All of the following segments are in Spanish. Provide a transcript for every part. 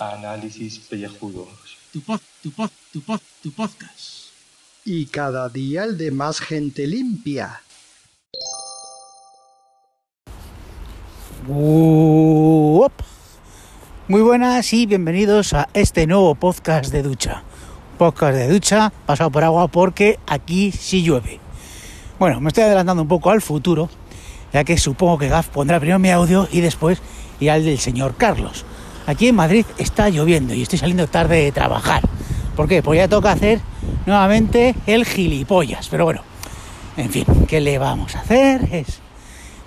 Análisis pellejudos. Tu pod, tu pod, tu pod, tu podcast. Y cada día el de más gente limpia. Uop. Muy buenas y bienvenidos a este nuevo podcast de ducha. Podcast de ducha pasado por agua porque aquí sí llueve. Bueno, me estoy adelantando un poco al futuro, ya que supongo que Gaf pondrá primero mi audio y después y al del señor Carlos. Aquí en Madrid está lloviendo y estoy saliendo tarde de trabajar. ¿Por qué? Pues ya toca hacer nuevamente el gilipollas. Pero bueno, en fin, ¿qué le vamos a hacer? Es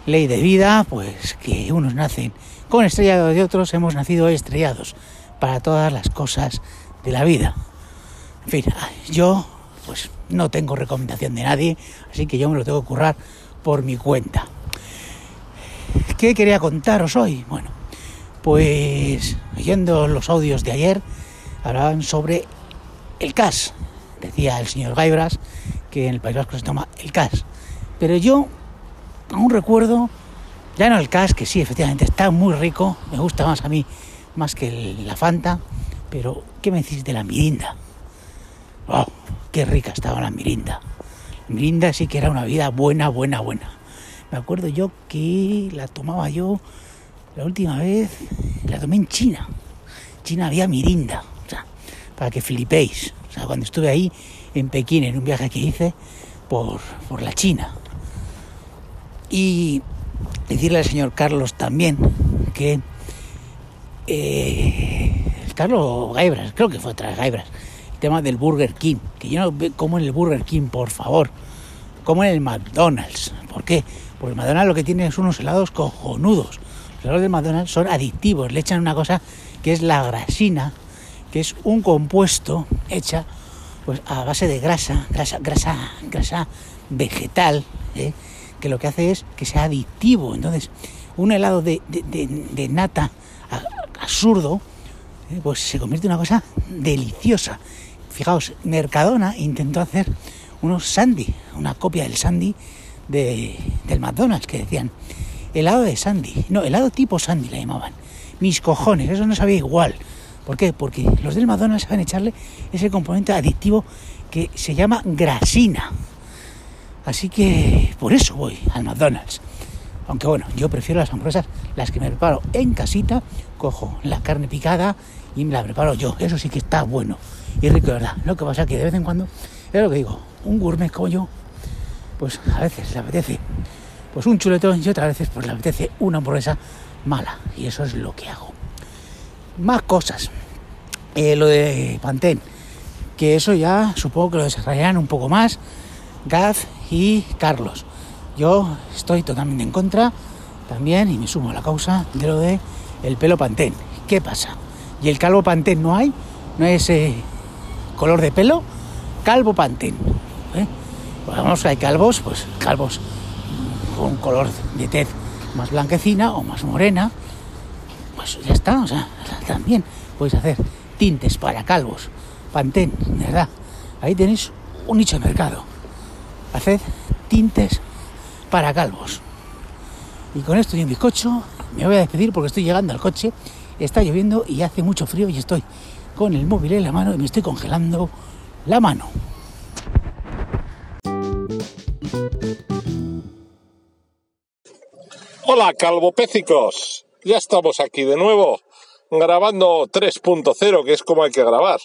ley de vida, pues que unos nacen con estrellados y otros hemos nacido estrellados para todas las cosas de la vida. En fin, yo pues no tengo recomendación de nadie, así que yo me lo tengo que currar por mi cuenta. ¿Qué quería contaros hoy? Bueno, pues oyendo los audios de ayer, hablaban sobre el CAS. Decía el señor Gaibras que en el País Vasco se toma el CAS. Pero yo aún recuerdo, ya no el CAS, que sí, efectivamente está muy rico, me gusta más a mí, más que la Fanta, pero ¿qué me decís de la Mirinda? ¡Oh, qué rica estaba la Mirinda! Mirinda sí que era una vida buena, buena, buena. Me acuerdo yo que la tomaba yo la última vez, la tomé en China. China había Mirinda, o sea, para que flipéis. O sea, cuando estuve ahí en Pekín, en un viaje que hice por, por la China. Y decirle al señor Carlos también que eh, Carlos Gaibras, creo que fue tras Gaibras, tema del Burger King, que yo no como en el Burger King, por favor, como en el McDonald's. ¿Por qué? Porque el McDonald's lo que tiene es unos helados cojonudos. Los helados del McDonald's son adictivos, le echan una cosa que es la grasina, que es un compuesto hecha pues a base de grasa, grasa, grasa, grasa vegetal, ¿eh? que lo que hace es que sea adictivo. Entonces, un helado de, de- de- nata absurdo. Pues se convierte en una cosa deliciosa. Fijaos, Mercadona intentó hacer unos Sandy, una copia del Sandy de, del McDonald's, que decían helado de Sandy, no, helado tipo Sandy le llamaban. Mis cojones, eso no sabía igual. ¿Por qué? Porque los del McDonald's saben echarle ese componente adictivo que se llama grasina. Así que por eso voy al McDonald's. Aunque bueno, yo prefiero las hamburguesas, las que me preparo en casita, cojo la carne picada y me la preparo yo. Eso sí que está bueno y rico, verdad. Lo que pasa es que de vez en cuando, es lo que digo, un gourmet como yo, pues a veces le apetece pues un chuletón y otras veces pues le apetece una hamburguesa mala. Y eso es lo que hago. Más cosas. Eh, lo de Pantene, que eso ya supongo que lo desarrollarán un poco más Gaz y Carlos. Yo estoy totalmente en contra también y me sumo a la causa de lo de el pelo Pantene. ¿Qué pasa? ¿Y el calvo Pantene no hay? ¿No hay ese color de pelo? Calvo Pantene. ¿eh? Pues vamos, hay calvos, pues calvos con color de tez más blanquecina o más morena. Pues ya está, o sea, también podéis hacer tintes para calvos. Pantene, de verdad. Ahí tenéis un nicho de mercado. Haced tintes para calvos. Y con esto y un bizcocho me voy a despedir porque estoy llegando al coche. Está lloviendo y hace mucho frío y estoy con el móvil en la mano y me estoy congelando la mano. Hola, calvopécicos. Ya estamos aquí de nuevo, grabando 3.0, que es como hay que grabar.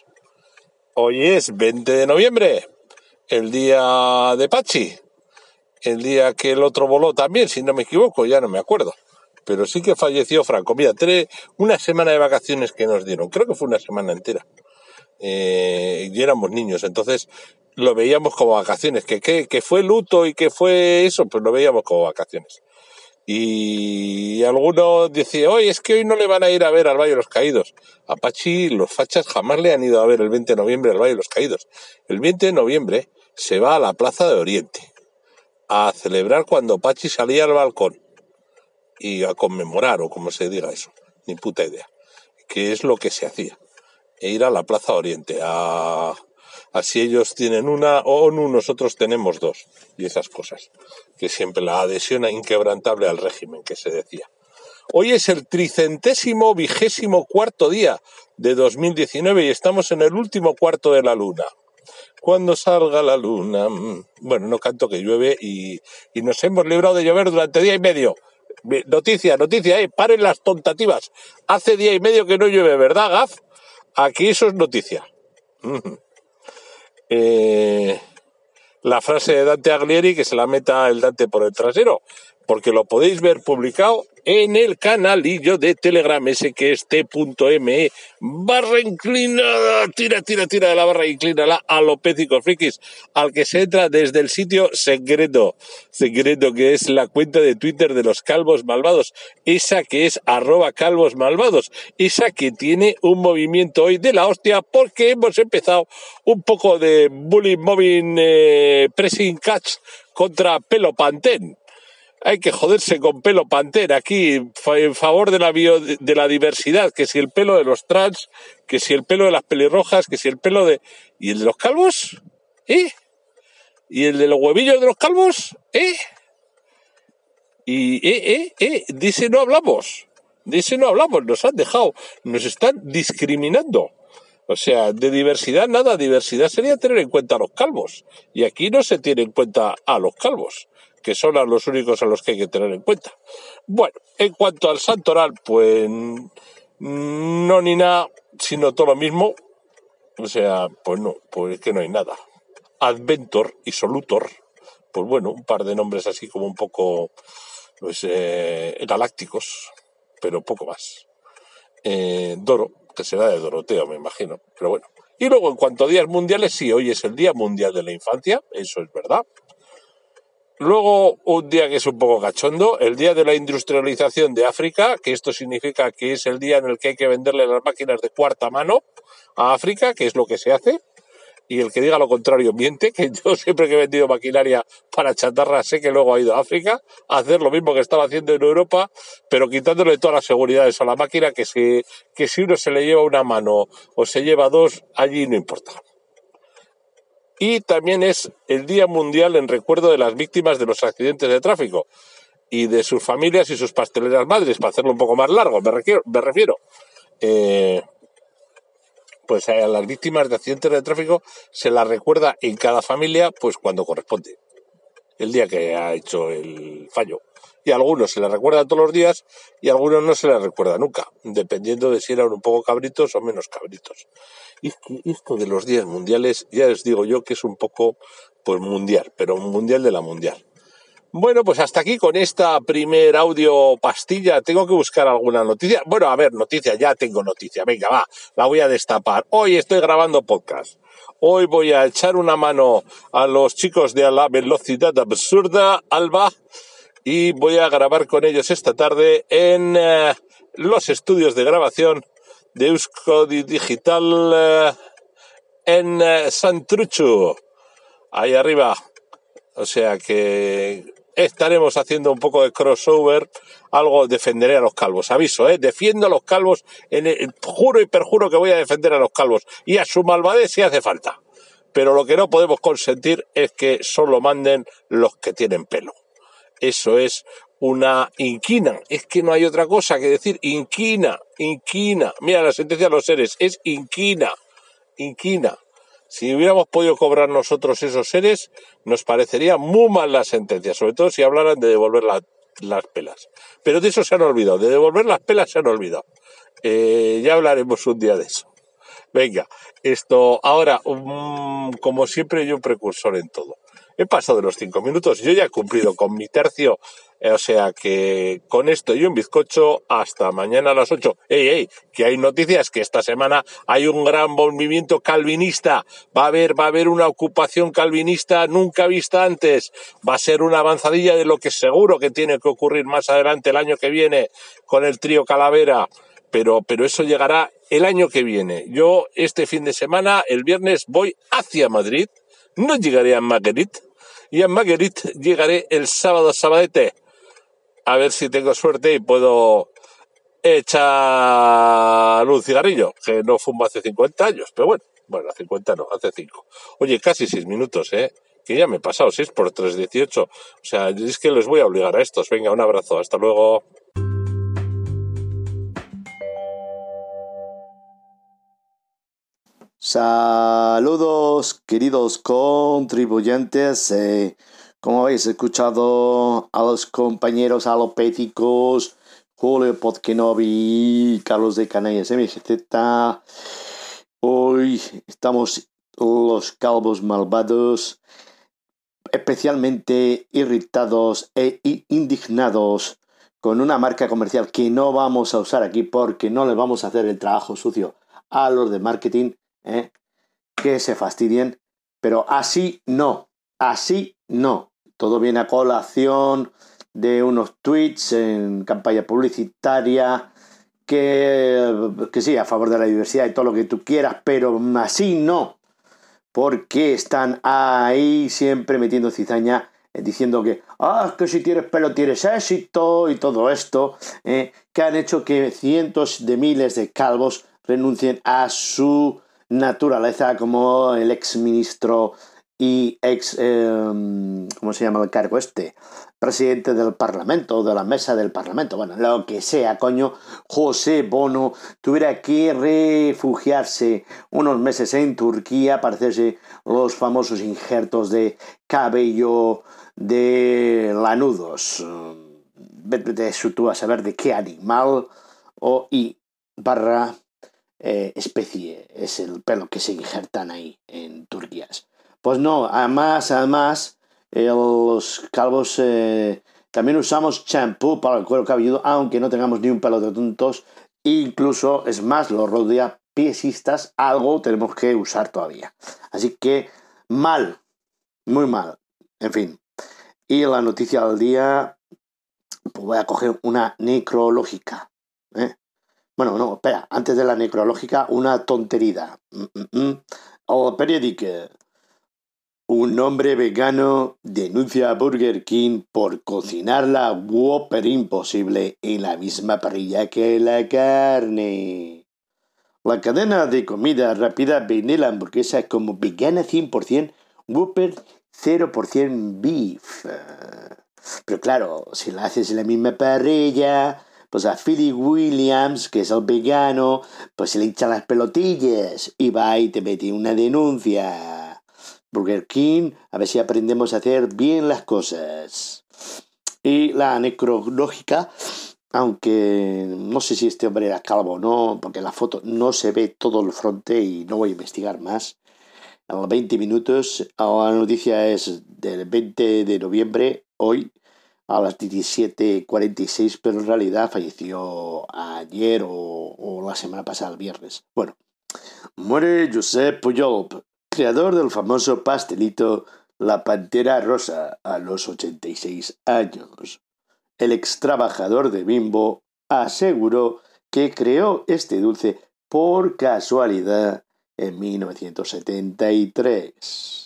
Hoy es 20 de noviembre, el día de Pachi, el día que el otro voló también, si no me equivoco, ya no me acuerdo. Pero sí que falleció Franco. Mira, tres, una semana de vacaciones que nos dieron, creo que fue una semana entera. Eh, y éramos niños, entonces lo veíamos como vacaciones. Que, que, que fue luto y que fue eso, pues lo veíamos como vacaciones. Y alguno dice, oye, es que hoy no le van a ir a ver al Valle de los Caídos. A los fachas jamás le han ido a ver el 20 de noviembre al Valle de los Caídos. El 20 de noviembre se va a la Plaza de Oriente a celebrar cuando Pachi salía al balcón y a conmemorar, o como se diga eso, ni puta idea, que es lo que se hacía, e ir a la Plaza Oriente a, así ellos tienen una ONU, nosotros tenemos dos, y esas cosas, que siempre la adhesión inquebrantable al régimen que se decía. Hoy es el tricentésimo vigésimo cuarto día de 2019 y estamos en el último cuarto de la luna. Cuando salga la luna. Bueno, no canto que llueve y, y nos hemos librado de llover durante día y medio. Noticia, noticia, eh, paren las tontativas. Hace día y medio que no llueve, ¿verdad, Gaf? Aquí eso es noticia. Eh, la frase de Dante Aglieri que se la meta el Dante por el trasero, porque lo podéis ver publicado en el canalillo de Telegram, ese que es t.me barra inclinada, tira, tira, tira de la barra inclinada a los pécicos frikis, al que se entra desde el sitio secreto, secreto que es la cuenta de Twitter de los calvos malvados, esa que es arroba calvos malvados, esa que tiene un movimiento hoy de la hostia porque hemos empezado un poco de bullying moving eh, pressing catch contra pelo pantén hay que joderse con pelo pantera aquí en favor de la bio, de la diversidad, que si el pelo de los trans, que si el pelo de las pelirrojas, que si el pelo de y el de los calvos, ¿eh? Y el de los huevillos de los calvos, ¿eh? Y eh, eh, eh, ese no hablamos, ese no hablamos, nos han dejado, nos están discriminando. O sea, de diversidad nada, diversidad sería tener en cuenta a los calvos. Y aquí no se tiene en cuenta a los calvos, que son a los únicos a los que hay que tener en cuenta. Bueno, en cuanto al santoral, pues mm, no ni nada, sino todo lo mismo. O sea, pues no, pues es que no hay nada. Adventor y Solutor, pues bueno, un par de nombres así como un poco pues, eh, galácticos, pero poco más. Eh, Doro, que será de Doroteo, me imagino, pero bueno. Y luego, en cuanto a días mundiales, sí, hoy es el Día Mundial de la Infancia, eso es verdad. Luego, un día que es un poco cachondo, el Día de la Industrialización de África, que esto significa que es el día en el que hay que venderle las máquinas de cuarta mano a África, que es lo que se hace. Y el que diga lo contrario miente, que yo siempre que he vendido maquinaria para chatarra sé que luego ha ido a África a hacer lo mismo que estaba haciendo en Europa, pero quitándole todas las seguridades a la máquina, que si, que si uno se le lleva una mano o se lleva dos, allí no importa. Y también es el Día Mundial en recuerdo de las víctimas de los accidentes de tráfico y de sus familias y sus pasteleras madres, para hacerlo un poco más largo, me refiero. Me refiero. Eh, pues a las víctimas de accidentes de tráfico se las recuerda en cada familia, pues cuando corresponde, el día que ha hecho el fallo. Y a algunos se les recuerda todos los días y a algunos no se les recuerda nunca, dependiendo de si eran un poco cabritos o menos cabritos. Y esto de los días mundiales, ya os digo yo que es un poco, pues mundial, pero un mundial de la mundial. Bueno, pues hasta aquí con esta primer audio pastilla. Tengo que buscar alguna noticia. Bueno, a ver, noticia, ya tengo noticia. Venga, va, la voy a destapar. Hoy estoy grabando podcast. Hoy voy a echar una mano a los chicos de la velocidad absurda, Alba, y voy a grabar con ellos esta tarde en eh, los estudios de grabación de Euskadi Digital eh, en eh, Santrucho, ahí arriba. O sea que estaremos haciendo un poco de crossover, algo defenderé a los calvos, aviso, ¿eh? defiendo a los calvos, en el- juro y perjuro que voy a defender a los calvos y a su malvadez si hace falta. Pero lo que no podemos consentir es que solo manden los que tienen pelo. Eso es una inquina. Es que no hay otra cosa que decir. Inquina, inquina. Mira, la sentencia de los seres es inquina, inquina. Si hubiéramos podido cobrar nosotros esos seres, nos parecería muy mal la sentencia, sobre todo si hablaran de devolver la- las pelas. Pero de eso se han olvidado, de devolver las pelas se han olvidado. Eh, ya hablaremos un día de eso. Venga, esto ahora, como siempre, yo precursor en todo. He pasado los cinco minutos, yo ya he cumplido con mi tercio, eh, o sea que con esto y un bizcocho, hasta mañana a las ocho. ¡Ey, ey! Que hay noticias, que esta semana hay un gran movimiento calvinista, va a haber, va a haber una ocupación calvinista nunca vista antes, va a ser una avanzadilla de lo que seguro que tiene que ocurrir más adelante el año que viene con el trío Calavera pero, pero eso llegará el año que viene. Yo este fin de semana, el viernes, voy hacia Madrid, no llegaré a Madrid, y a Madrid llegaré el sábado sabadete, a ver si tengo suerte y puedo echar un cigarrillo, que no fumo hace 50 años, pero bueno, Bueno, 50 no, hace 5. Oye, casi 6 minutos, ¿eh? Que ya me he pasado 6 por 3, 18. O sea, es que les voy a obligar a estos. Venga, un abrazo, hasta luego. Saludos, queridos contribuyentes. Eh, como habéis escuchado a los compañeros alopéticos Julio Podkinovi, Carlos de Canellas, MGZ, hoy estamos los calvos malvados, especialmente irritados e indignados con una marca comercial que no vamos a usar aquí porque no le vamos a hacer el trabajo sucio a los de marketing, ¿eh? que se fastidien, pero así no, así no. Todo viene a colación de unos tweets en campaña publicitaria que, que sí, a favor de la diversidad y todo lo que tú quieras, pero así no porque están ahí siempre metiendo cizaña eh, diciendo que, ah, que si tienes pelo tienes éxito y todo esto, eh, que han hecho que cientos de miles de calvos renuncien a su naturaleza, como el ex ministro y ex, em, ¿cómo se llama el cargo este? presidente del Parlamento, de la mesa del Parlamento, bueno, lo que sea, coño, José Bono tuviera que refugiarse unos meses en Turquía para hacerse los famosos injertos de cabello de lanudos. Vete tú a saber de qué animal o y barra eh, especie es el pelo que se injertan ahí en Turquía. Pues no, además, además, eh, los calvos eh, también usamos champú para el cuero cabelludo, aunque no tengamos ni un pelo de tontos. Incluso, es más, los piesistas algo tenemos que usar todavía. Así que mal, muy mal. En fin. Y la noticia del día, pues voy a coger una necrológica. ¿eh? Bueno, no, espera, antes de la necrológica, una tontería. Mm, mm, mm. El periódico un hombre vegano denuncia a Burger King por cocinar la Whopper imposible en la misma parrilla que la carne. La cadena de comida rápida vende la hamburguesa como vegana 100%, Whopper 0% beef. Pero claro, si la haces en la misma parrilla, pues a Philly Williams, que es el vegano, pues se le hinchan las pelotillas y va y te mete una denuncia. Burger King, a ver si aprendemos a hacer bien las cosas. Y la necrológica, aunque no sé si este hombre era calvo o no, porque en la foto no se ve todo el fronte y no voy a investigar más. A los 20 minutos, la noticia es del 20 de noviembre, hoy, a las 17.46, pero en realidad falleció ayer o, la semana pasada, el viernes. Bueno, muere Josep Pujol, creador del famoso pastelito La Pantera Rosa a los 86 años. El ex trabajador de Bimbo aseguró que creó este dulce por casualidad en 1973.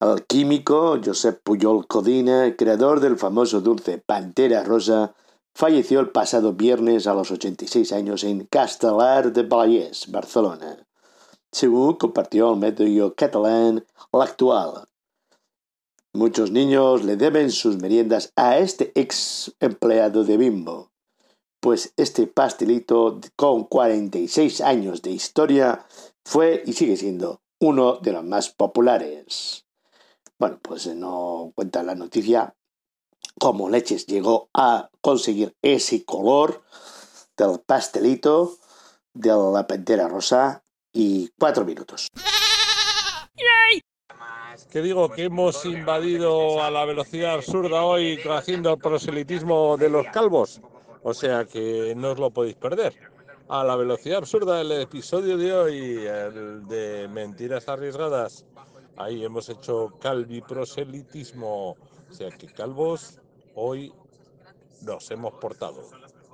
El químico Josep Puyol Codina, creador del famoso dulce Pantera Rosa, falleció el pasado viernes a los 86 años en Castellar de Vallès, Barcelona según compartió el medio catalán la actual. Muchos niños le deben sus meriendas a este ex empleado de Bimbo, pues este pastelito con 46 años de historia fue y sigue siendo uno de los más populares. Bueno, pues no cuenta la noticia cómo Leches llegó a conseguir ese color del pastelito de la pantera rosa y cuatro minutos. Que digo que hemos invadido a la velocidad absurda hoy haciendo el proselitismo de los calvos. O sea que no os lo podéis perder. A la velocidad absurda el episodio de hoy, el de mentiras arriesgadas. Ahí hemos hecho calvi proselitismo. O sea que calvos, hoy nos hemos portado.